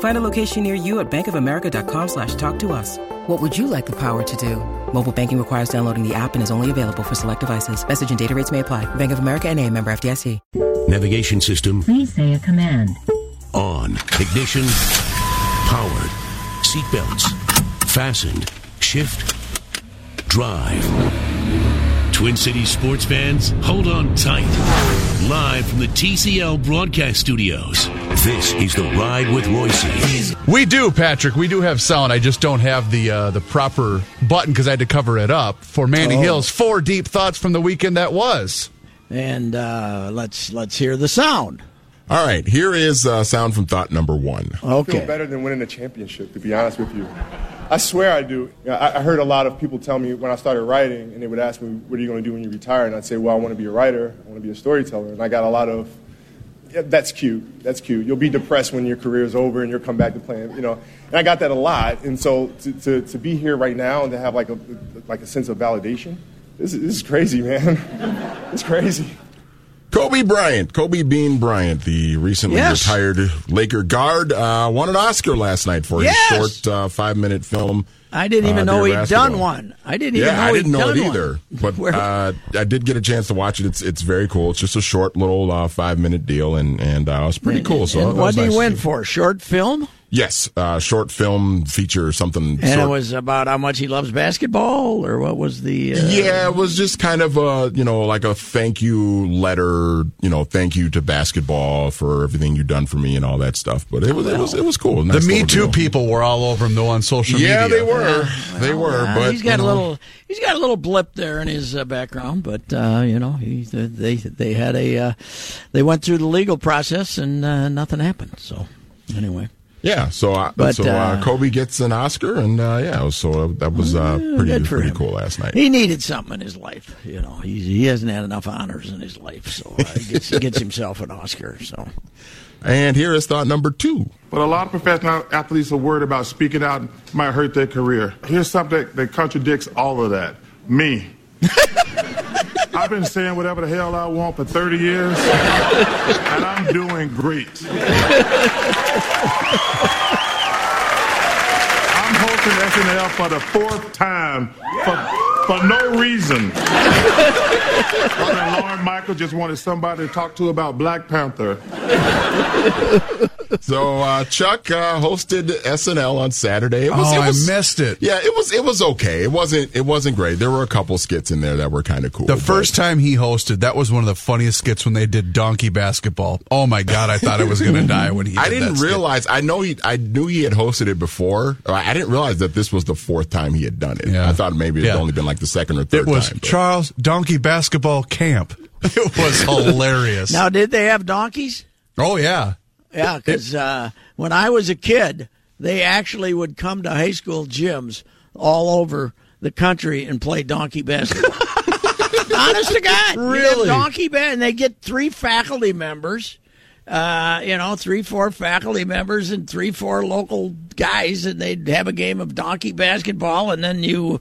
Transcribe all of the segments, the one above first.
Find a location near you at bankofamerica.com slash talk to us. What would you like the power to do? Mobile banking requires downloading the app and is only available for select devices. Message and data rates may apply. Bank of America and a member FDIC. Navigation system Please say a command. on. Ignition powered. Seatbelts fastened. Shift drive. Twin Cities sports fans, hold on tight. Live from the TCL broadcast studios. This is the ride with Reusse. We do, Patrick. We do have sound. I just don't have the uh, the proper button because I had to cover it up for Manny Oh. Hills. Four deep thoughts from the weekend that was. And uh, let's let's hear the sound. All right, here is uh, sound from thought number one. feel Okay. better than winning a championship, to be honest with you. I swear I do. I, I heard a lot of people tell me when I started writing, and they would ask me, "What are you going to do when you retire?" And I'd say, "Well, I want to be a writer. I want to be a storyteller." And I got a lot of, yeah, "That's cute. That's cute. You'll be depressed when your career is over and you'll come back to playing." You know, and I got that a lot. And so to, to, to be here right now and to have like a like a sense of validation, this is, this is crazy, man. it's crazy. Kobe Bryant, Kobe Bean Bryant, the recently Yes. retired Laker guard, uh, won an Oscar last night for Yes. his short uh, five-minute film. I didn't even uh, know he'd Basketball. done one. I didn't even yeah, know I didn't he'd know it done one. either. But uh, I did get a chance to watch it. It's it's very cool. It's just a short little uh, five-minute deal, and and uh, it's pretty cool. So and what did he win for? Short film? Yes, uh, short film feature something. And sort- it was about how much he loves basketball, or what was the? Uh, Yeah, it was just kind of a you know like a thank you letter, you know, thank you to basketball for everything you've done for me and all that stuff. But it was it was it was cool. The Me Too deal. people were all over him though on social Yeah, media. Yeah, they were. they were. Uh, but he's got you a know, little. He's got a little blip there in his uh, background, but uh, you know, he, they they had a. Uh, they went through the legal process and uh, nothing happened. So anyway, Yeah, so uh, But, so uh, uh, Kobe gets an Oscar, and uh, yeah, so that was uh, pretty good pretty him. cool last night. he needed something in his life. You know, he he hasn't had enough honors in his life, so uh, he gets, he gets himself an Oscar. So And here is thought number two. But a lot of professional athletes are worried about speaking out might hurt their career. Here's something that contradicts all of that. Me. I've been saying whatever the hell I want for 30 years, and I'm doing great. I'm hosting SNL for the fourth time for, for no reason. Other than Lorne Michael just wanted somebody to talk to about Black Panther. So uh, Chuck uh, hosted SNL on Saturday. It was, Oh, it I missed it. Yeah, it was it was okay. It wasn't it wasn't great. There were a couple skits in there that were kind of cool. The but- first time he hosted, that was one of the funniest skits when they did donkey basketball. Oh my god, I thought I was going to die when he. I didn't that skit. realize. I know he. I knew he had hosted it before. I didn't realize that this was the fourth time he had done it. Yeah. I thought maybe it had Yeah. only been like the second or third It was time. Charles Donkey Basketball Camp. It was hilarious. now, did they have donkeys? oh yeah, Yeah, because uh, when I was a kid, they actually would come to high school gyms all over the country and play donkey basketball. Honest to God, You'd Really? donkey bas- and they get three faculty members. Uh, you know, three, four faculty members and three, four local guys, and they'd have a game of donkey basketball, and then you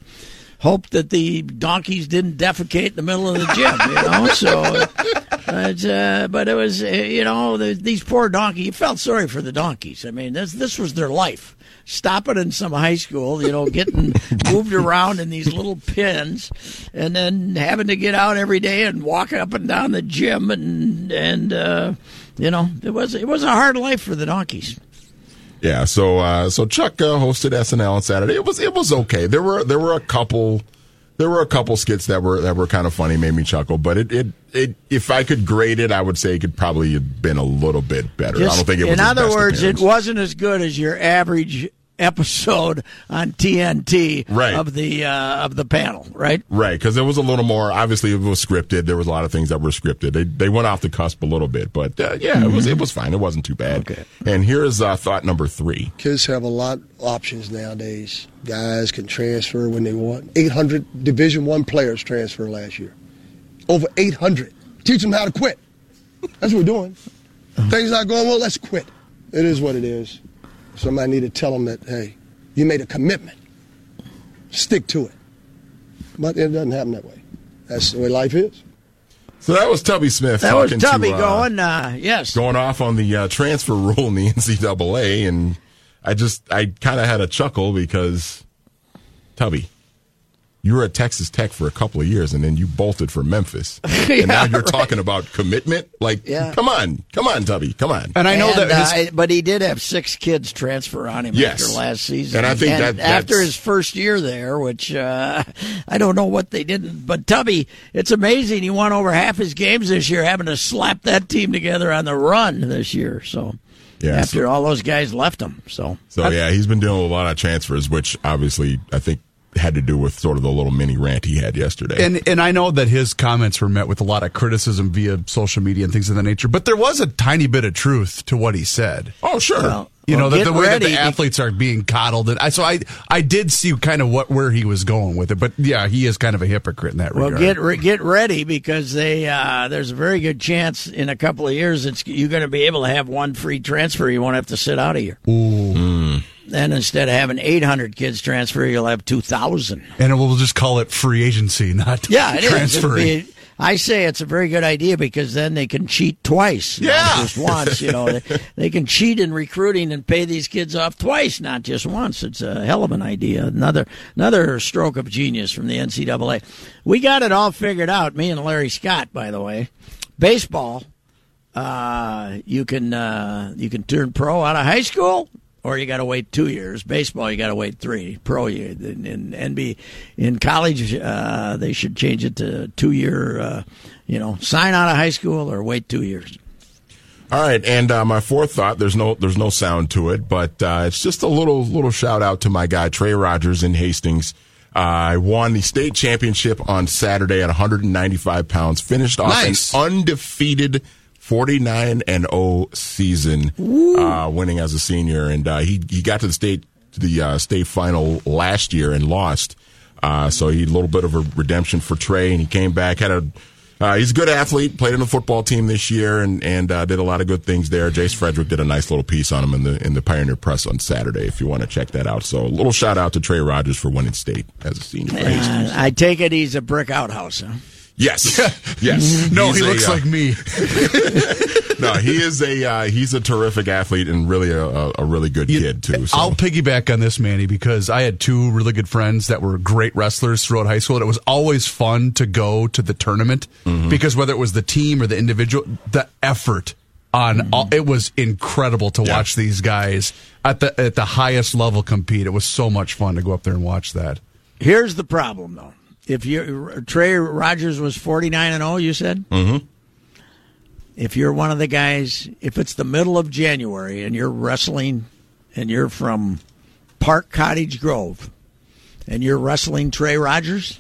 hope that the donkeys didn't defecate in the middle of the gym. You know, so. But, uh, but it was, uh, you know, the, these poor donkeys. You felt sorry for the donkeys. I mean, this this was their life. Stopping in some high school, you know, getting moved around in these little pins, and then having to get out every day and walk up and down the gym, and and uh, you know, it was it was a hard life for the donkeys. Yeah, so uh, so Chuck uh, hosted SNL on Saturday. It was it was okay. There were there were a couple there were a couple skits that were that were kind of funny, made me chuckle. But it, it, it if I could grade it, I would say it could probably have been a little bit better. I don't think it was. in his other words, appearance. it wasn't as good as your average episode on TNT Right. of the uh, of the panel, right? Right, because it was a little more. Obviously, it was scripted. There was a lot of things that were scripted. They they went off the cusp a little bit, but uh, yeah, it was it was fine. It wasn't too bad. Okay. And here's uh, thought number three. Kids have a lot of options nowadays. Guys can transfer when they want. 800 Division One players transfer last year. Over 800. Teach them how to quit. That's what we're doing. Things not going well, let's quit. It is what it is. Somebody need to tell them that, hey, you made a commitment. Stick to it. But it doesn't happen that way. That's the way life is. So that was Tubby Smith. That was talking to, Tubby uh, going. Uh, yes, going off on the uh, transfer rule in the NCAA, and I just I kind of had a chuckle because Tubby, you were at Texas Tech for a couple of years, and then you bolted for Memphis, and now you're right. talking about commitment. Like, Yeah. come on, come on, Tubby, come on. And I know And, that his, uh, but he did have six kids transfer on him Yes. after last season. And I think that- after his first year there, which uh, I don't know what they didn't. But Tubby, it's amazing he won over half his games this year, having to slap that team together on the run this year. So Yeah, after so- all those guys left him, so So yeah, he's been dealing with a lot of transfers, which obviously I think had to do with sort of the little mini rant he had yesterday. and and I know that his comments were met with a lot of criticism via social media and things of that nature, but there was a tiny bit of truth to what he said. oh sure, Well, You well, know, that get the way that the athletes are being coddled, and I so I I did see kind of what where he was going with it, but yeah, he is kind of a hypocrite in that Well, regard. Well, get re- get ready because they uh, there's a very good chance in a couple of years it's you're going to be able to have one free transfer. You won't have to sit out a year. Ooh. Then instead of having 800 kids transfer, you'll have 2,000. and we'll just call it free agency, not Yeah, it is. It'd transferring. be- I say it's a very good idea because then they can cheat twice, not Yeah. just once. You know, they, they can cheat in recruiting and pay these kids off twice, not just once. It's a hell of an idea. Another another stroke of genius from the NCAA. We got it all figured out. Me and Larry Scott, by the way. Baseball, uh, you can uh, you can turn pro out of high school, or you got to wait two years. Baseball, you got to wait three. Pro, you in, in NB in college, uh, they should change it to two year. Uh, you know, sign out of high school or wait two years. All right, and uh, my fourth thought. There's no there's no sound to it, but uh, it's just a little little shout out to my guy Trey Rogers in Hastings. Uh, I won the state championship on Saturday at 195 pounds. Finished off Nice. an undefeated 49 and 0 season, uh, winning as a senior, and uh, he he got to the state the uh, state final last year and lost. Uh, so he had a little bit of a redemption for Trey, and he came back had a uh, he's a good athlete. Played in the football team this year, and and uh, did a lot of good things there. Jace Frederick did a nice little piece on him in the in the Pioneer Press on Saturday. If you want to check that out, so a little shout out to Trey Rogers for winning state as a senior. I take it he's a brick outhouse. Huh? Yes, yes. no, He's he a, looks uh, like me. no. He is a uh, he's a terrific athlete and really a, a, a really good You- kid too. So. I'll piggyback on this, Manny, because I had two really good friends that were great wrestlers throughout high school. And it was always fun to go to the tournament Mm-hmm. because whether it was the team or the individual, the effort on all, it was incredible to Mm-hmm. Yeah. watch these guys at the at the highest level compete. It was so much fun to go up there and watch that. Here's the problem, though. If you Trey Rogers was 49 and 0, you said. Mhm. If you're one of the guys, if it's the middle of January and you're wrestling, and you're from Park Cottage Grove, and you're wrestling Trey Rogers,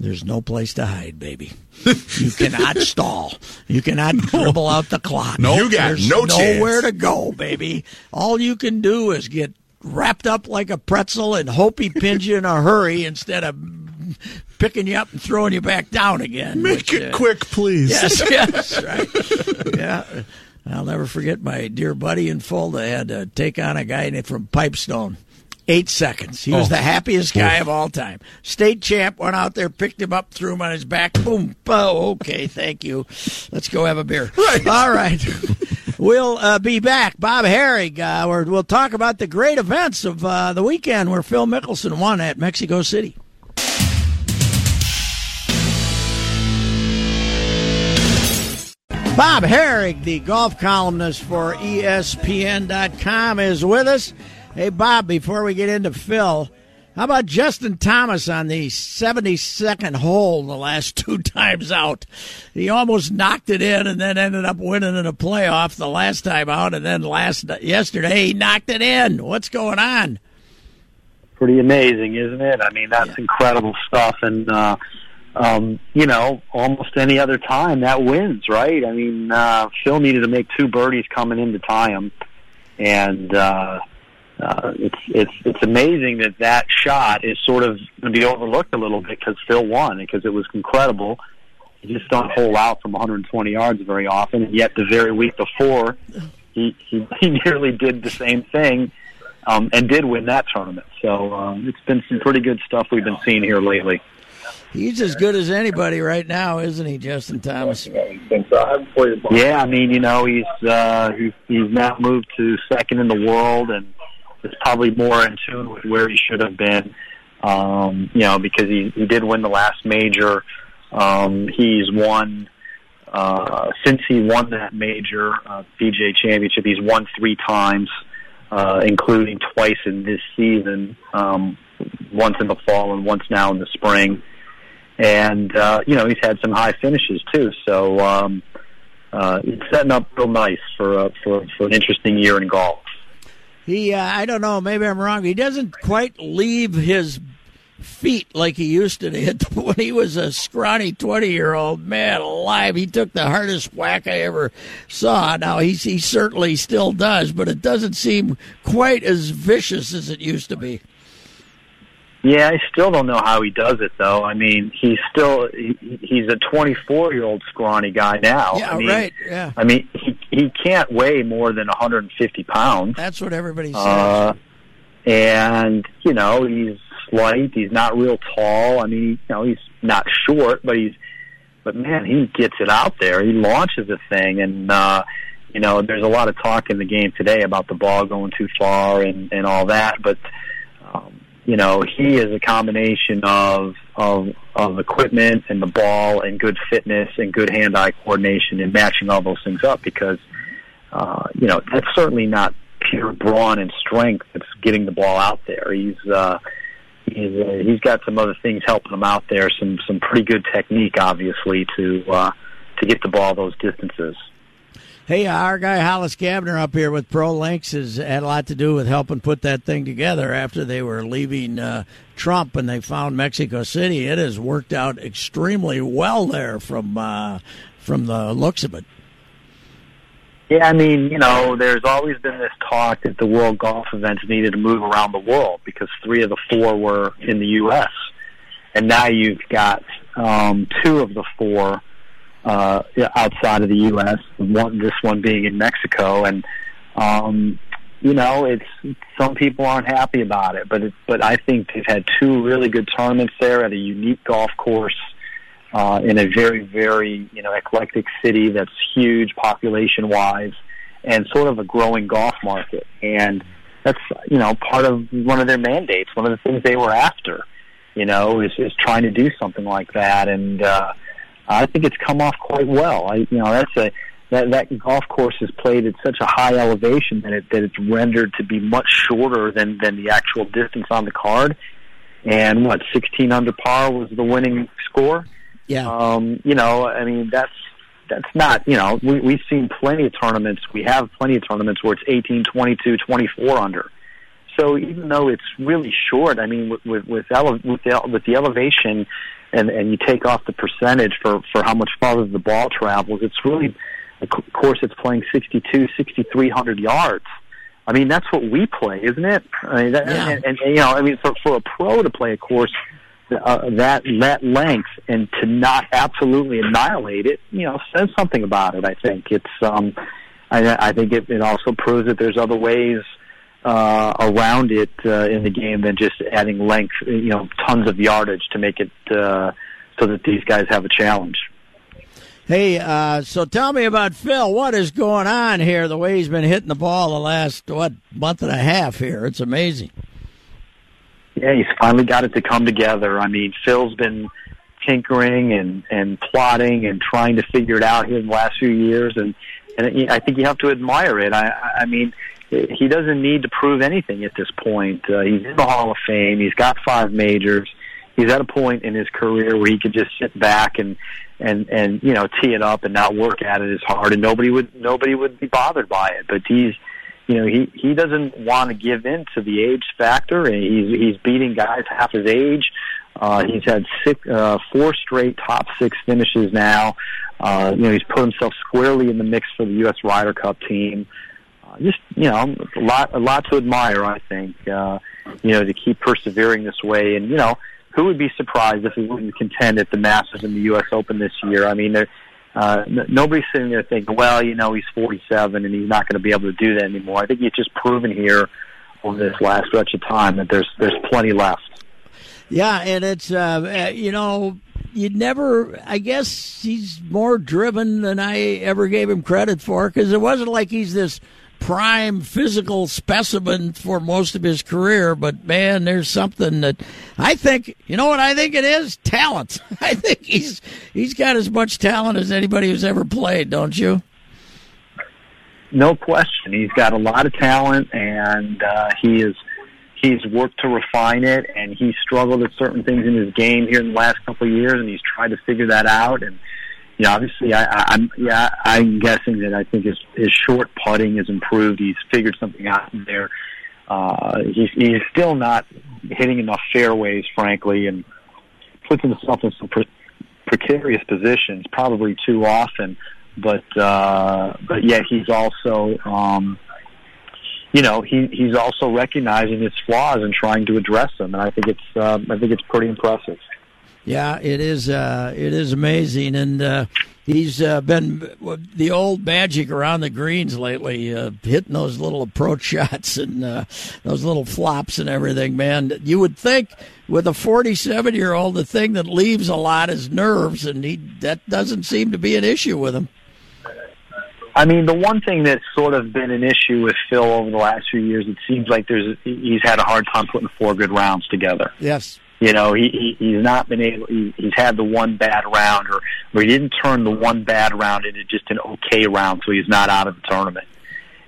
there's no place to hide, baby. You cannot stall. You cannot dribble out the clock. No. You got There's no chance. nowhere to go, baby. All you can do is get wrapped up like a pretzel and hope he pins you in a hurry instead of picking you up and throwing you back down again. Make which, it uh, quick, please. Yes, yes, right. Yeah. I'll never forget my dear buddy in Fulda had to take on a guy from Pipestone. Eight seconds. He was Oh. the happiest guy of all time. State champ went out there, picked him up, threw him on his back. Boom. Oh, okay. Thank you. Let's go have a beer. Right. All right. We'll uh, be back. Bob Harig, uh, we're- we'll talk about the great events of uh, the weekend where Phil Mickelson won at Mexico City. Bob Harig, the golf columnist for ESPN.com, is with us. Hey, Bob, before we get into Phil, How about Justin Thomas on the 72nd hole the last two times out? He almost knocked it in and then ended up winning in a playoff the last time out, and then last yesterday he knocked it in. What's going on? Pretty amazing, isn't it? I mean, that's yeah. incredible stuff, and uh, um, you know, almost any other time that wins, right? I mean, uh, Phil needed to make two birdies coming in to tie him, and. uh uh, it's it's it's amazing that that shot is sort of going to be overlooked a little bit because Phil won because it was incredible. You just don't hold out from 120 yards very often, and yet the very week before, he he, he nearly did the same thing um, and did win that tournament. So um, it's been some pretty good stuff we've been seeing here lately. He's as good as anybody right now, isn't he, Justin Thomas? Yeah, I mean, you know, he's uh, he's he's now moved to second in the world, and is probably more in tune with where he should have been. Um, you know, because he, he did win the last major. Um, he's won uh, since he won that major uh, PGA Championship. He's won three times, uh, including twice in this season. Um, once in the fall and once now in the spring. And uh, you know, he's had some high finishes too. So um, uh, it's setting up real nice for uh, for for an interesting year in golf. He, uh, I don't know, maybe I'm wrong. He doesn't quite leave his feet like he used to hit when he was a scrawny 20 year old man alive. He took the hardest whack I ever saw. Now, he, he certainly still does, but it doesn't seem quite as vicious as it used to be. Yeah, I still don't know how he does it though. I mean, he's still he, he's a 24 year old scrawny guy now. Yeah, I mean, right. Yeah. I mean, he he can't weigh more than 150 pounds. That's what everybody says. Uh, and you know, he's slight. He's not real tall. I mean, you know, he's not short, but he's but man, he gets it out there. He launches the thing, and uh, you know, there's a lot of talk in the game today about the ball going too far and and all that, but. Um, you know, he is a combination of of of equipment and the ball and good fitness and good hand-eye coordination and matching all those things up because uh, you know that's certainly not pure brawn and strength that's getting the ball out there. He's uh, he's uh, he's got some other things helping him out there. Some some pretty good technique, obviously, to uh, to get the ball those distances. Hey, our guy Hollis Cavner up here with Pro Links has had a lot to do with helping put that thing together after they were leaving uh, Trump and they found Mexico City. It has worked out extremely well there from uh, from the looks of it. Yeah, I mean, you know, there's always been this talk that the World Golf events needed to move around the world because three of the four were in the U.S. And now you've got um, two of the four uh, outside of the U.S. One, this one being in Mexico, and um, you know, it's some people aren't happy about it, but it, but I think they've had two really good tournaments there at a unique golf course uh, in a very very you know eclectic city that's huge population wise, and sort of a growing golf market, and that's you know part of one of their mandates, one of the things they were after, you know, is is trying to do something like that, and. uh I think it's come off quite well. I, you know, that's a that that golf course is played at such a high elevation that it that it's rendered to be much shorter than than the actual distance on the card. And what, 16 under par was the winning score. Yeah. Um, you know, I mean, that's that's not, you know, we, we've seen plenty of tournaments. We have plenty of tournaments where it's 18, 22, 24 under. So even though it's really short, I mean, with with with, ele- with, the, with the elevation and and you take off the percentage for for how much farther the ball travels, it's really of course it's playing 62, 6300 yards. I mean that's what we play, isn't it? I mean, that, yeah. and, and, and you know, I mean for for a pro to play a course uh, that that length and to not absolutely annihilate it, you know, says something about it. I think it's um, I, I think it, it also proves that there's other ways uh, around it uh, in the game than just adding length, you know, tons of yardage to make it uh, so that these guys have a challenge. Hey, uh, so tell me about Phil. What is going on here? The way he's been hitting the ball the last what month and a half here, it's amazing. Yeah, he's finally got it to come together. I mean, Phil's been tinkering and and plotting and trying to figure it out here in the last few years, and and I think you have to admire it. I I mean he doesn't need to prove anything at this point. Uh, he's in the Hall of Fame. He's got five majors. He's at a point in his career where he could just sit back and and and you know tee it up and not work at it as hard, and nobody would nobody would be bothered by it. But he's you know he he doesn't want to give in to the age factor, and he's he's beating guys half his age. Uh, he's had six, uh, four straight top six finishes now. Uh, you know, he's put himself squarely in the mix for the U.S. Ryder Cup team. Just you know, a lot, a lot to admire. I think uh, you know to keep persevering this way, and you know, who would be surprised if he wouldn't contend at the Masters and the U.S. Open this year? I mean, there, uh, n- nobody's sitting there thinking, well, you know, he's 47 and he's not going to be able to do that anymore. I think he's just proven here over this last stretch of time that there's there's plenty left. Yeah, and it's uh, uh, you know you'd never. I guess he's more driven than I ever gave him credit for because it wasn't like he's this prime physical specimen for most of his career. But man, there's something that I think. You know what I think it is? Talent. I think he's he's got as much talent as anybody who's ever played. Don't you? No question. He's got a lot of talent, and uh, he is he's worked to refine it and he's struggled at certain things in his game here in the last couple of years and he's tried to figure that out and you know obviously I, I I'm yeah I'm guessing that I think his his short putting has improved. He's figured something out in there. Uh he's he's still not hitting enough fairways frankly and puts himself in some pre- precarious positions probably too often. But uh but yet he's also um you know, he he's also recognizing his flaws and trying to address them, and I think it's uh, I think it's pretty impressive. Yeah, it is. Uh, it is amazing, and uh, he's uh, been the old magic around the greens lately, uh, hitting those little approach shots and uh, those little flops and everything. Man, you would think with a 47 year old, the thing that leaves a lot is nerves, and he that doesn't seem to be an issue with him. I mean, the one thing that's sort of been an issue with Phil over the last few years, it seems like there's he's had a hard time putting four good rounds together. Yes. You know, he, he he's not been able. He, he's had the one bad round, or or he didn't turn the one bad round into just an okay round, so he's not out of the tournament.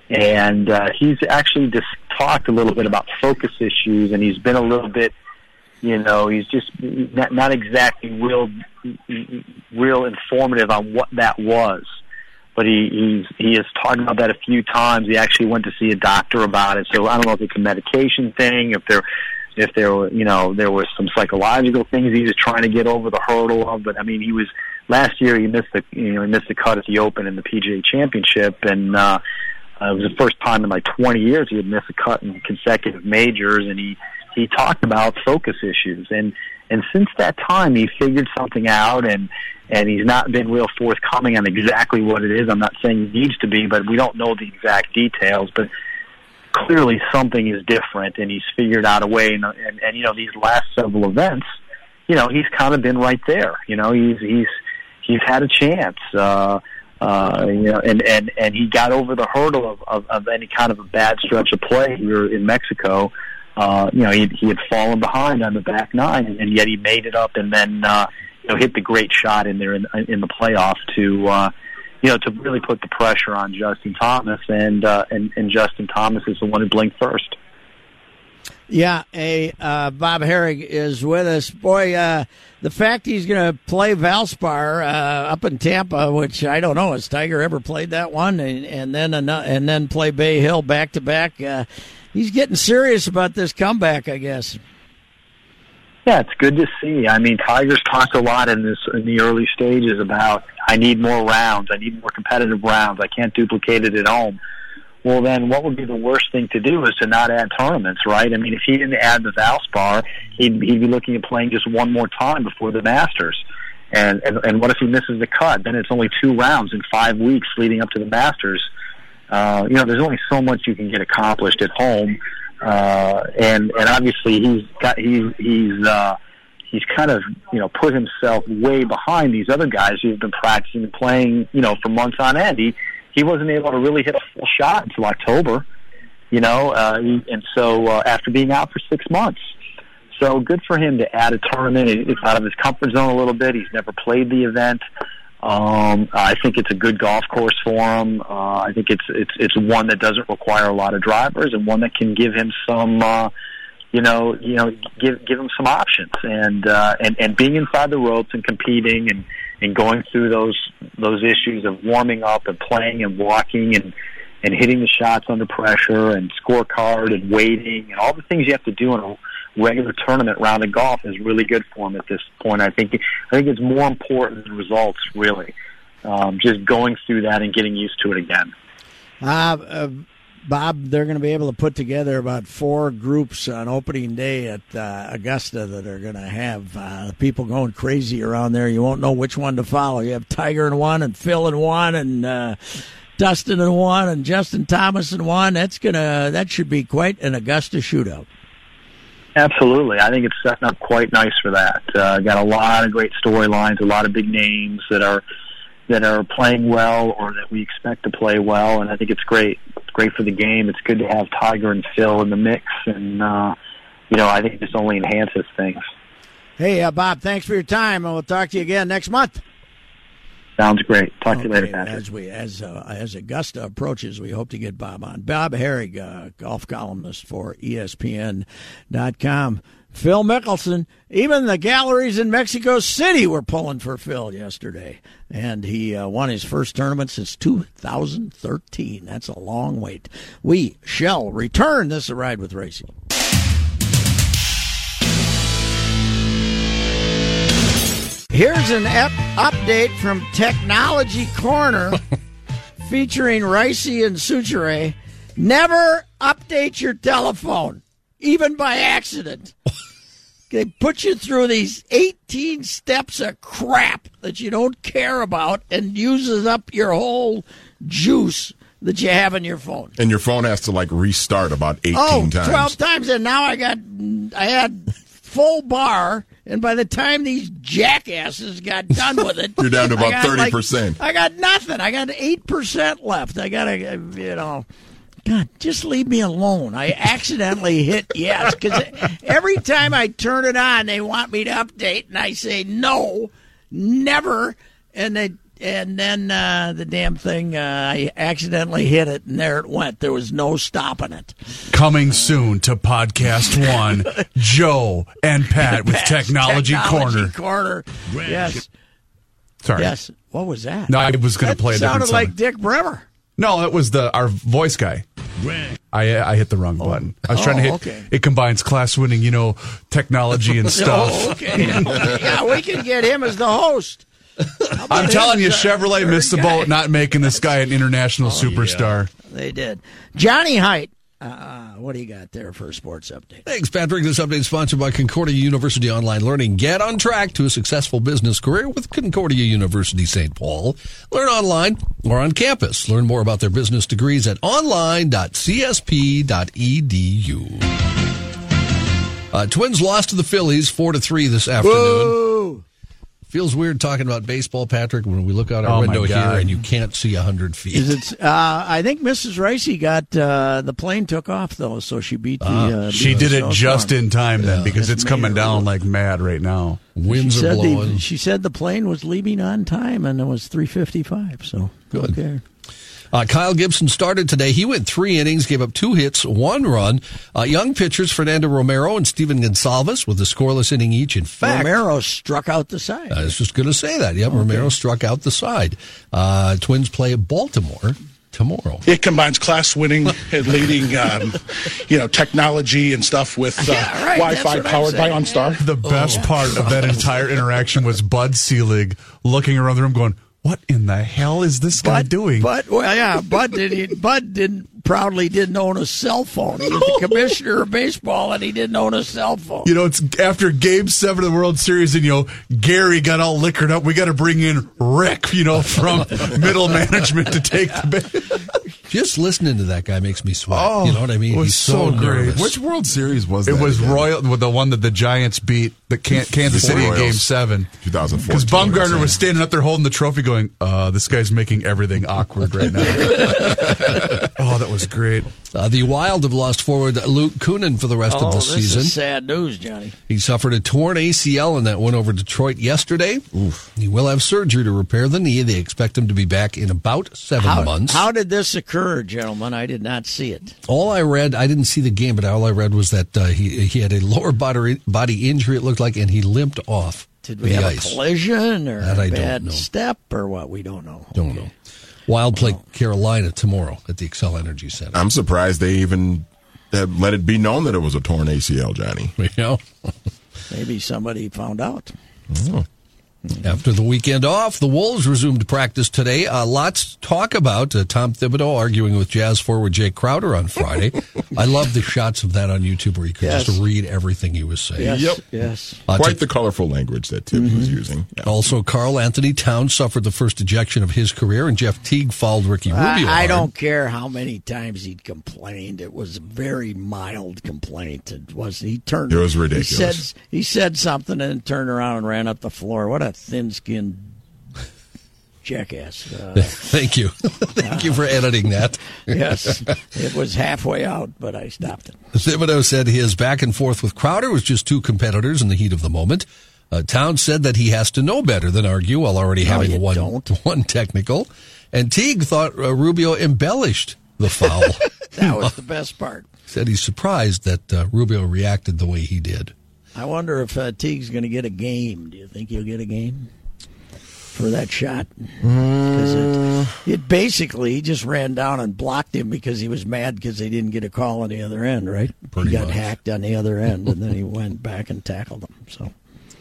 And uh, he's actually just talked a little bit about focus issues, and he's been a little bit, you know, he's just not, not exactly real, real informative on what that was but he he's he has talked about that a few times. He actually went to see a doctor about it. So I don't know if it's a medication thing, if there if there were you know there was some psychological things he was trying to get over the hurdle of. But I mean, he was last year he missed the you know he missed the cut at the Open and the PGA Championship, and uh, uh, it was the first time in like 20 years he had missed a cut in consecutive majors, and he he talked about focus issues and and since that time he figured something out and and he's not been real forthcoming on exactly what it is. I'm not saying he needs to be, but we don't know the exact details. But clearly something is different, and he's figured out a way. And, and, and you know, these last several events, you know, he's kind of been right there. You know, he's he's he's had a chance. Uh, uh, you know, and, and, and he got over the hurdle of, of, of any kind of a bad stretch of play here in Mexico. Uh, you know, he, he had fallen behind on the back nine, and, yet he made it up, and then uh, you know, hit the great shot in there in, in the playoff to, uh, you know, to really put the pressure on Justin Thomas, and uh, and and Justin Thomas is the one who blinked first. Yeah, a uh, Bob Harig is with us. Boy, uh, the fact he's going to play Valspar uh, up in Tampa, which I don't know, has Tiger ever played that one, and, and then another, and then play Bay Hill back to back. Uh, he's getting serious about this comeback, I guess. Yeah, it's good to see. I mean, Tigers talked a lot in this in the early stages about I need more rounds, I need more competitive rounds. I can't duplicate it at home. Well, then, what would be the worst thing to do is to not add tournaments, right? I mean, if he didn't add the Valspar, he'd, he'd be looking at playing just one more time before the Masters. And, and and what if he misses the cut? Then it's only two rounds in five weeks leading up to the Masters. Uh, you know, there's only so much you can get accomplished at home uh, and and obviously he's got he's he's uh, he's kind of you know put himself way behind these other guys who've been practicing and playing you know for months on end. He he wasn't able to really hit a full shot until October, you know, uh, he, and so uh, after being out for six months. So good for him to add a tournament. It's out of his comfort zone a little bit. He's never played the event. Um, I think it's a good golf course for him. Uh, I think it's it's it's one that doesn't require a lot of drivers and one that can give him some. Uh, you know, you know, give give him some options, and uh, and and being inside the ropes and competing and and going through those those issues of warming up and playing and walking and and hitting the shots under pressure and scorecard and waiting and all the things you have to do in a regular tournament round of golf is really good for him at this point. I think I think it's more important than results really. Um, just going through that and getting used to it again. Uh, uh, Bob, they're going to be able to put together about four groups on opening day at uh, Augusta that are going to have uh, people going crazy around there. You won't know which one to follow. You have Tiger in one, and Phil in one, and uh, Dustin in one, and Justin Thomas in one. That's gonna that should be quite an Augusta shootout. Absolutely, I think it's setting up quite nice for that. Uh, got a lot of great storylines, a lot of big names that are that are playing well or that we expect to play well, and I think it's great. It's great for the game. It's good to have Tiger and Phil in the mix, and uh, you know I think this only enhances things. Hey, uh, Bob, thanks for your time, and we'll talk to you again next month. Sounds great. Talk okay, to you later, Patrick. As we as uh, as Augusta approaches, we hope to get Bob on. Bob Harig, uh, golf columnist for ESPN.com. Phil Mickelson, even the galleries in Mexico City were pulling for Phil yesterday, and he uh, won his first tournament since 2013. That's a long wait. We shall return this a ride with Reusse. Here's an ep- update from Technology Corner featuring Ricey and Suchere. Never update your telephone, even by accident. They put you through these 18 steps of crap that you don't care about and uses up your whole juice that you have in your phone. And your phone has to like restart about 18 oh, times. 12 times. And now I got, I had full bar. And by the time these jackasses got done with it, You're down to about 30%. I got nothing. I got 8% left. I got to, uh, you know. God, just leave me alone. I accidentally hit yes because every time I turn it on, they want me to update, and I say no, never, and they and then uh, the damn thing, uh, I accidentally hit it, and there it went. There was no stopping it. Coming soon to Podcast One, Joe and Pat with Pat's Technology, Corner. Corner. Yes. Sorry. Yes. What was that? No, I was going That to play a different sounded song. like Dick Bremer. No, it was the our voice guy. I I hit the wrong button. I was trying to Oh, hit. okay. It combines class winning, you know, technology and stuff. Oh, okay. yeah, we can get him as the host. I'm telling you, him as a Chevrolet missed the third boat not making this guy an international superstar. They did. Johnny Height. Uh, what do you got there for a sports update? Thanks, Patrick. This update is sponsored by Concordia University Online Learning. Get on track to a successful business career with Concordia University St. Paul. Learn online or on campus. Learn more about their business degrees at online.csp.edu. Uh, Twins lost to the Phillies four to three this afternoon. Whoa. Feels weird talking about baseball, Patrick, when we look out our Oh, window here and you can't see a hundred feet. Is it? Uh, I think Mrs. Ricey got uh, the plane took off though, so she beat the. Uh, She beat did the it snowstorm. just in time then because It it's coming down look- like mad right now. Winds She are said, blowing. the, she said the plane was leaving on time and it was three fifty five. So Good. okay. Uh, Kyle Gibson started today. He went three innings, gave up two hits, one run. Uh, young pitchers Fernando Romero and Stephen Gonsalves with a scoreless inning each. In fact, Romero struck out the side. I was just going to say that. Yep, Romero struck out the side. Uh, Twins play at Baltimore tomorrow. It combines class winning and leading, um, you know, technology and stuff with uh, Yeah, right, Wi-Fi powered by. OnStar. The best part of that entire interaction was Bud Selig looking around the room going, What in the hell is this guy doing? But well, yeah, Bud did. He, Bud didn't proudly didn't own a cell phone. He was the commissioner of baseball, and he didn't own a cell phone. You know, it's after game seven of the World Series, and, you know, Gary got all liquored up. We got to bring in Rick, you know, from middle management to take the. Ba- Just listening to that guy makes me sweat. Oh, you know what I mean? it was He's so, so great. nervous. Which World Series was It that? was again? Royal, with the one that the Giants beat the Can- Kansas City in Game Seven. 2004. Because Bumgarner was standing up there holding the trophy, going, uh, "This guy's making everything awkward right now." oh, that was great. Uh, the Wild have lost forward Luke Kunin for the rest oh, of the this season. is sad news, Johnny. He suffered a torn ACL in that win over Detroit yesterday. He will have surgery to repair the knee. They expect him to be back in about seven How, months. how did this occur, gentlemen? I did not see it. all I read, I didn't see the game, but all I read was that uh, he he had a lower body body injury. It looked like, and he limped off Did we the have ice. a collision or That I a don't bad know. step or what? We don't know. Don't know. Wild play Carolina tomorrow at the Xcel Energy Center. I'm surprised they even have let it be known that it was a torn ACL, Johnny. You know? Maybe somebody found out. After the weekend off, the Wolves resumed practice today. Uh, lots to talk about. Uh, Tom Thibodeau arguing with Jazz forward Jae Crowder on Friday. I love the shots of that on YouTube where you could Yes. just read everything he was saying. Yes, Yep. yes. Uh, Quite to- the colorful language that Thibs was using. Yeah. Also, Karl-Anthony Towns suffered the first ejection of his career, and Jeff Teague fouled Ricky Rubio. I, I hard. don't care how many times he complained. It was a very mild complaint. It was he turned. It was He ridiculous. said he said something and turned around and ran up the floor. What a thin-skinned jackass! Uh, Thank you. Thank you for editing that. yes, it was halfway out, but I stopped it. Thibodeau said his back and forth with Crowder was just two competitors in the heat of the moment. Uh, Towns said that he has to know better than argue while already No, having one, don't. one technical. And Teague thought uh, Rubio embellished the foul. That was the best part. said he's surprised that uh, Rubio reacted the way he did. I wonder if uh, Teague's going to get a game. Do you think he'll get a game for that shot? it, it basically he just ran down and blocked him because he was mad because they didn't get a call on the other end. Right? Pretty he got much. hacked on the other end, and then he went back and tackled him. So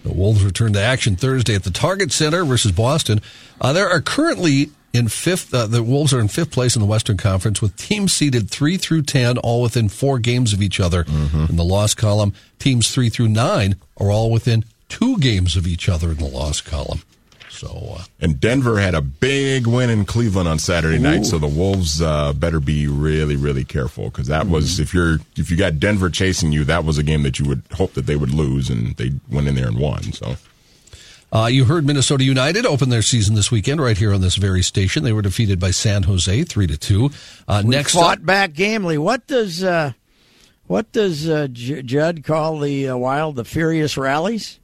The Wolves return to action Thursday at the Target Center versus Boston. Uh, there are currently in fifth. Uh, the Wolves are in fifth place in the Western Conference with teams seeded three through ten, all within four games of each other. In the loss column, teams three through nine are all within two games of each other in the loss column. So uh, And Denver had a big win in Cleveland on Saturday night, so the Wolves uh, better be really, really careful because that was if you're if you got Denver chasing you, that was a game that you would hope that they would lose, and they went in there and won. So uh, you heard Minnesota United open their season this weekend right here on this very station. They were defeated by San Jose three to two. Uh, next fought up, back gamely. What does uh, what does uh, J- Judd call the uh, Wild the furious rallies?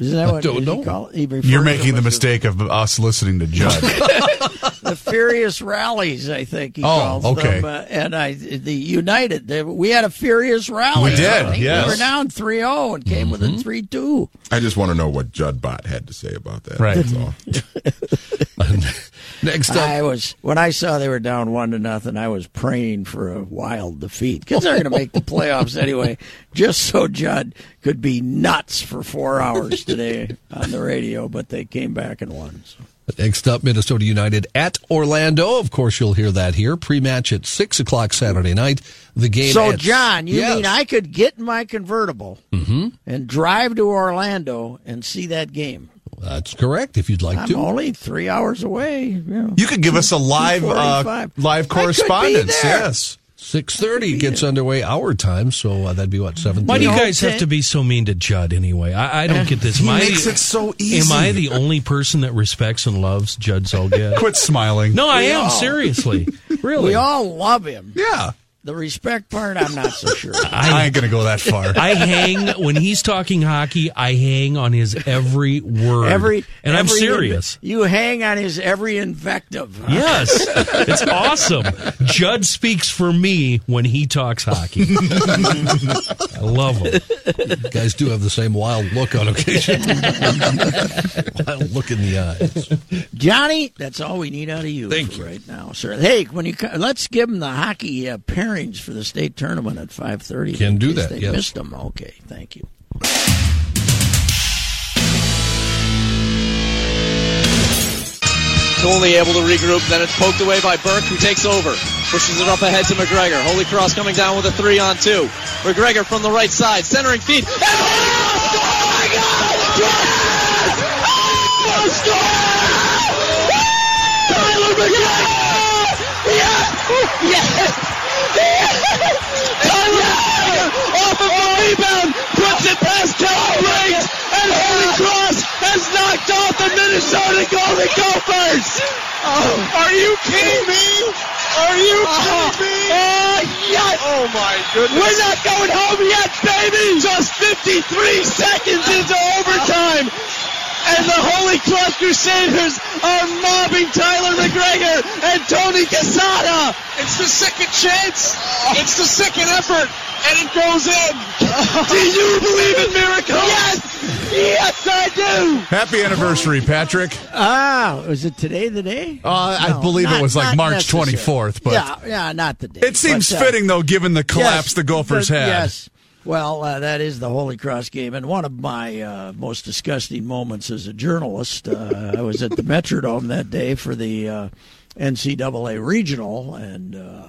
Isn't that I what don't does he call it? You're making the mistake of us listening to Judd. the furious rallies. I think he Oh, calls okay. them. Uh, and I, the United, they, we had a furious rally. We did, I think yes. We were down 3-0 and came within Mm-hmm. three two. I just want to know what Judd Bott had to say about that. Right. Next up, I was when I saw they were down one to nothing. I was praying for a wild defeat because they're going to make the playoffs anyway. Just so Judd could be nuts for four hours today on the radio, but they came back and won. So. Next up, Minnesota United at Orlando. Of course, you'll hear that here. Pre-match at six o'clock Saturday night. The game. So, at- John, you Yes. mean I could get in my convertible mm-hmm. and drive to Orlando and see that game? That's correct. If you'd like I'm to. only three hours away. You, know. You could give us a live uh, live I could be correspondence. Yes. Six thirty gets underway our time, so uh, that'd be what seven. Why do you guys have to be so mean to Judd anyway? I, I don't get this. Am He I makes the- it so easy. Am I the only person that respects and loves Judd Zulgad? Quit smiling. No, I We am all- seriously. Really, We all love him. Yeah. The respect part, I'm not so sure. I ain't going to go that far. I hang when he's talking hockey. I hang on his every word. Every and I'm serious. inve- you hang on his every invective. huh? Yes, it's awesome. Judd speaks for me when he talks hockey. I love him. You guys do have the same wild look on occasion. wild look in the eyes. Johnny, that's all we need out of you Thank for you. right now, sir. Hey, when you co- let's give him the hockey uh, pairings for the state tournament at five thirty. Can do that, They yes. missed them. Okay, thank you. Cooley able to regroup, then it's poked away by Burke, who takes over. Pushes it up ahead to McGregor. Holy Cross coming down with a three on two. McGregor from the right side, centering feet. And oh, my God! Yes! Oh, score! Tyler McGregor! Yes! Yes! Tyler off of the rebound puts it past Kellen Briggs, and Holy Cross has knocked off the Minnesota Golden Gophers. Oh. Are you kidding me? Are you oh. kidding me? Oh, yes! Oh my goodness! We're not going home yet, baby! Just 53 seconds into overtime. And the Holy Cross Crusaders are mobbing Tyler McGregor and Tony Casada. It's the second chance. It's the second effort, and it goes in. Do you believe in miracles? Yes, yes, I do. Happy anniversary, Patrick. Ah, was it today the day? Uh, I No, believe it was like March necessarily. 24th, but yeah, yeah, not the day. it seems but, uh, fitting though, given the collapse yes, the Gophers but- had. Yes. Well, uh, that is the Holy Cross game, and one of my uh, most disgusting moments as a journalist. Uh, I was at the Metrodome that day for the uh, NCAA regional, and uh,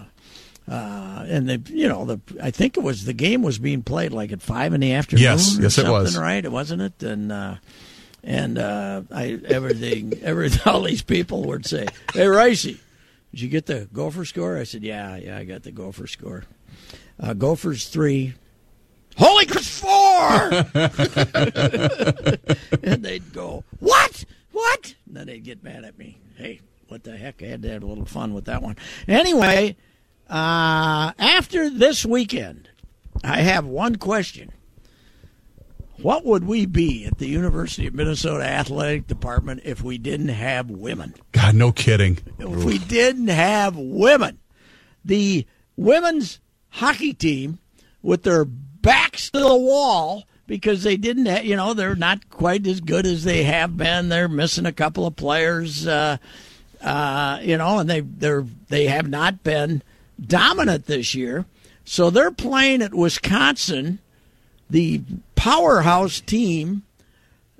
uh, and the you know the I think it was the game was being played like at five in the afternoon. Yes, or yes, it was. something, Right, wasn't it? And uh, and uh, I everything every all these people would say, "Hey, Ricey, did you get the Gopher score?" I said, "Yeah, yeah, I got the Gopher score." Uh, Gophers three, Holy Cross four, and they'd go, "What? What?" And then they'd get mad at me. Hey, what the heck? I had to have a little fun with that one. Anyway, uh, after this weekend, I have one question. What would we be at the University of Minnesota Athletic Department if we didn't have women? God, no kidding. If we didn't have women, the women's hockey team with their backs to the wall because they didn't, ha- you know, they're not quite as good as they have been. They're missing a couple of players, uh, uh, you know, and they they're they have not been dominant this year. So they're playing at Wisconsin, the powerhouse team,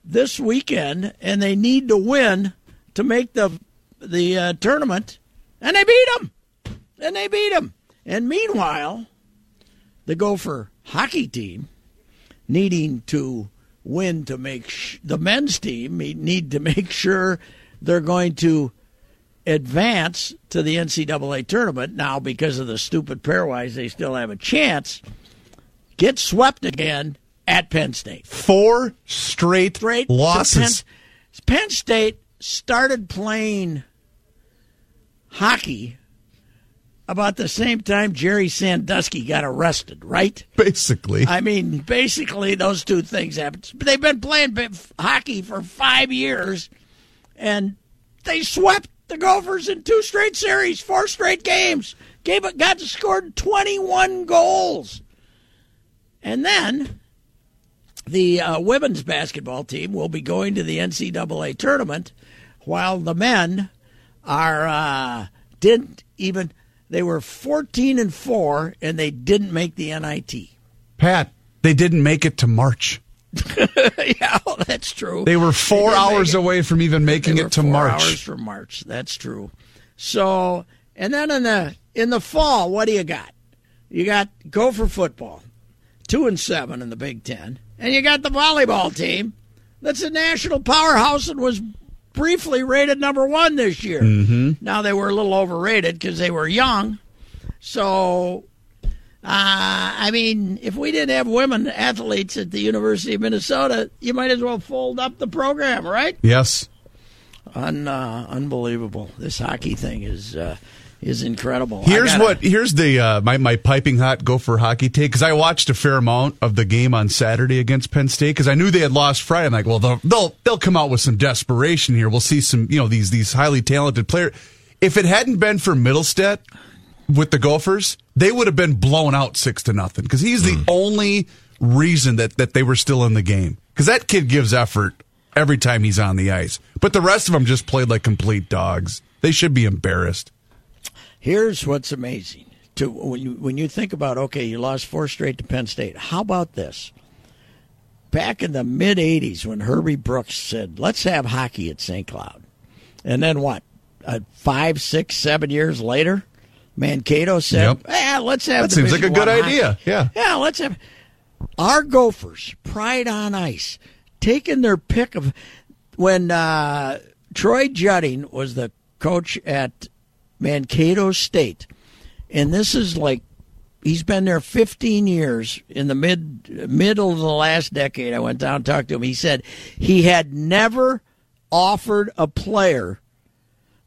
this weekend, and they need to win to make the the uh, tournament, and they beat them, and they beat them. And meanwhile, the Gopher hockey team needing to win to make sh- the men's team need to make sure they're going to advance to the NCAA tournament. Now, because of the stupid pairwise, they still have a chance. Get swept again at Penn State. Four straight, Straight losses. Penn, Penn State started playing hockey about the same time Jerry Sandusky got arrested, right? Basically. I mean, basically, those two things happened. They've been playing b- hockey for five years, and they swept the Gophers in two straight series, four straight games. Gave it, got to scored 21 goals. And then the uh, women's basketball team will be going to the NCAA tournament, while the men are uh, didn't even. They were 14 and four, and they didn't make the NIT. Pat, they didn't make it to March. yeah, well, that's true. They were four didn't hours away from even making They it to four March. Hours from March. That's true. So, and then in the in the fall, what do you got? You got Gopher football, two and seven in the Big Ten, and you got the volleyball team. That's a national powerhouse and was briefly rated number one this year. Mm-hmm. Now they were a little overrated because they were young. So, uh, I mean, if we didn't have women athletes at the University of Minnesota, you might as well fold up the program, right? Yes. Un, uh, unbelievable. This hockey thing is uh, is incredible. I Here's gotta- what. Here's the uh, my my piping hot Gopher hockey take because I watched a fair amount of the game on Saturday against Penn State because I knew they had lost Friday. I'm like, well, they'll, they'll they'll come out with some desperation here. We'll see some you know these these highly talented players. If it hadn't been for Mittelstadt with the Gophers, they would have been blown out six to nothing because he's the only reason that that they were still in the game because that kid gives effort every time he's on the ice. But the rest of them just played like complete dogs. They should be embarrassed. Here's what's amazing. To when you when you think about okay, you lost four straight to Penn State. How about this? Back in the mid '80s, when Herbie Brooks said, "Let's have hockey at St. Cloud," and then what? Uh, five, six, seven years later, Mankato said, Yep. "Yeah, let's have." That seems like a good I hockey." idea. Yeah. Yeah, let's have our Gophers, pride on ice, taking their pick of when uh, Troy Jutting was the coach at Mankato State. and this is like he's been there 15 years in the mid middle of the last decade. I went down and talked to him. He said he had never offered a player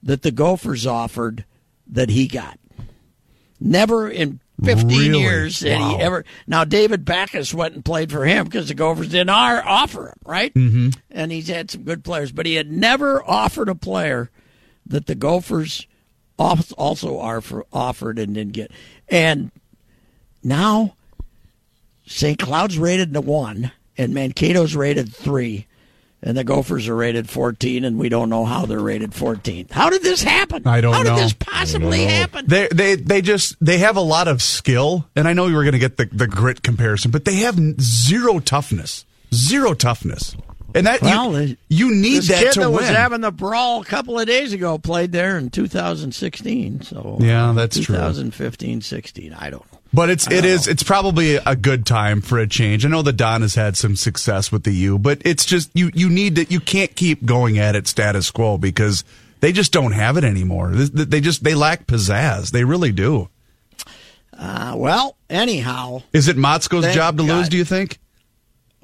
that the Gophers offered that he got. Never in 15 Really? years had Wow. he ever. Now David Backes went and played for him because the Gophers didn't offer him, right? Mm-hmm. And he's had some good players, but he had never offered a player that the Gophers also offer, offered and didn't get. And now St. Cloud's rated a one, and Mankato's rated three, and the Gophers are rated 14, and we don't know how they're rated 14th. How did this happen? I don't how know. did this possibly happen? They they they just they have a lot of skill, and I know you were going to get the the grit comparison, but they have zero toughness, zero toughness, and that Well, you, you need that kid to that win. was having the brawl a couple of days ago played there in 2016. So Yeah, that's true. 2015, 16. I don't know. But it's it is it's probably a good time for a change. I know the Don has had some success with the U, but it's just you you need that you can't keep going at it status quo because they just don't have it anymore. They they just they lack pizzazz. They really do. Uh, well, anyhow, Is it Motzko's job to lose? Do you think?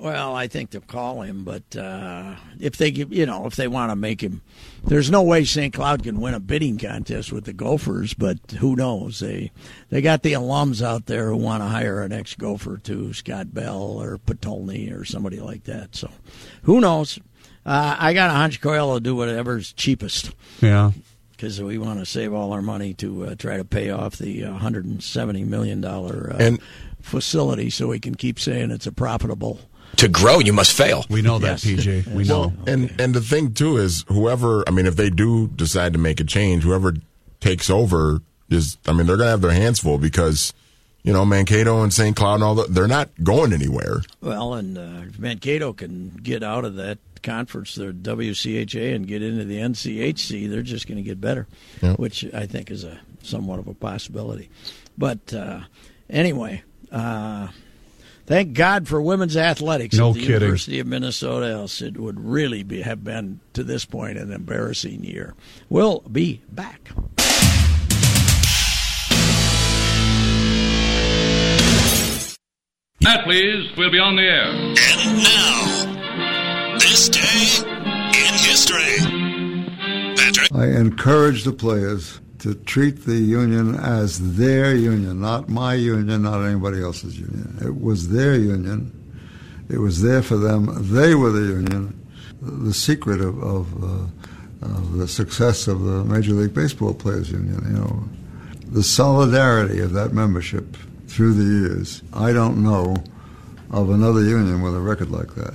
Well, I think they'll call him, but uh, if they give, you know, if they want to make him, there's no way St. Cloud can win a bidding contest with the Gophers. But who knows? They they got the alums out there who want to hire an ex Gopher to Scott Bell or Potulny or somebody like that. So who knows? Uh, I got a hunch Coyle will do whatever's cheapest Yeah. because we want to save all our money to uh, try to pay off the uh, 170 million dollar uh, And- facility, so we can keep saying it's a profitable. To grow, you must fail. We know that, Yes. PJ. We know. And and the thing too is whoever I mean if they do decide to make a change, whoever takes over is I mean they're gonna have their hands full because you know Mankato and St. Cloud and all that they're not going anywhere. Well, and uh, Mankato can get out of that conference, the WCHA, and get into the NCHC, they're just going to get better, Yeah. which I think is a somewhat of a possibility. But uh, anyway, uh, thank God for women's athletics No at the kidding. University of Minnesota. Else it would really be have been to this point an embarrassing year. We'll be back. Matt, please. We'll be on the air. And now, this day in history. Patrick. I encourage the players to treat the union as their union, not my union, not anybody else's union. It was their union. It was there for them. They were the union. The secret of, of, uh, of the success of the Major League Baseball Players Union, you know, the solidarity of that membership through the years. I don't know of another union with a record like that.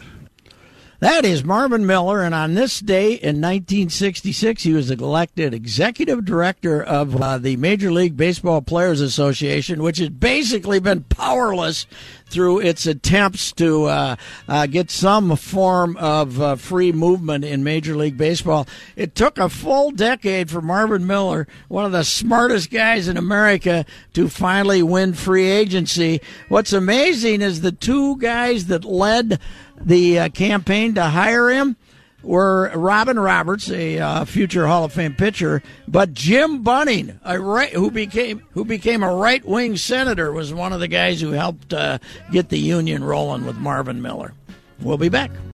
That is Marvin Miller, and on this day in 1966, he was elected executive director of uh, the Major League Baseball Players Association, which has basically been powerless through its attempts to uh, uh, get some form of uh, free movement in Major League Baseball. It took a full decade for Marvin Miller, one of the smartest guys in America, to finally win free agency. What's amazing is the two guys that led the uh, campaign to hire him were Robin Roberts, a uh, future Hall of Fame pitcher, but Jim Bunning, a right who became who became a right wing senator, was one of the guys who helped uh, get the union rolling with Marvin Miller. We'll be back.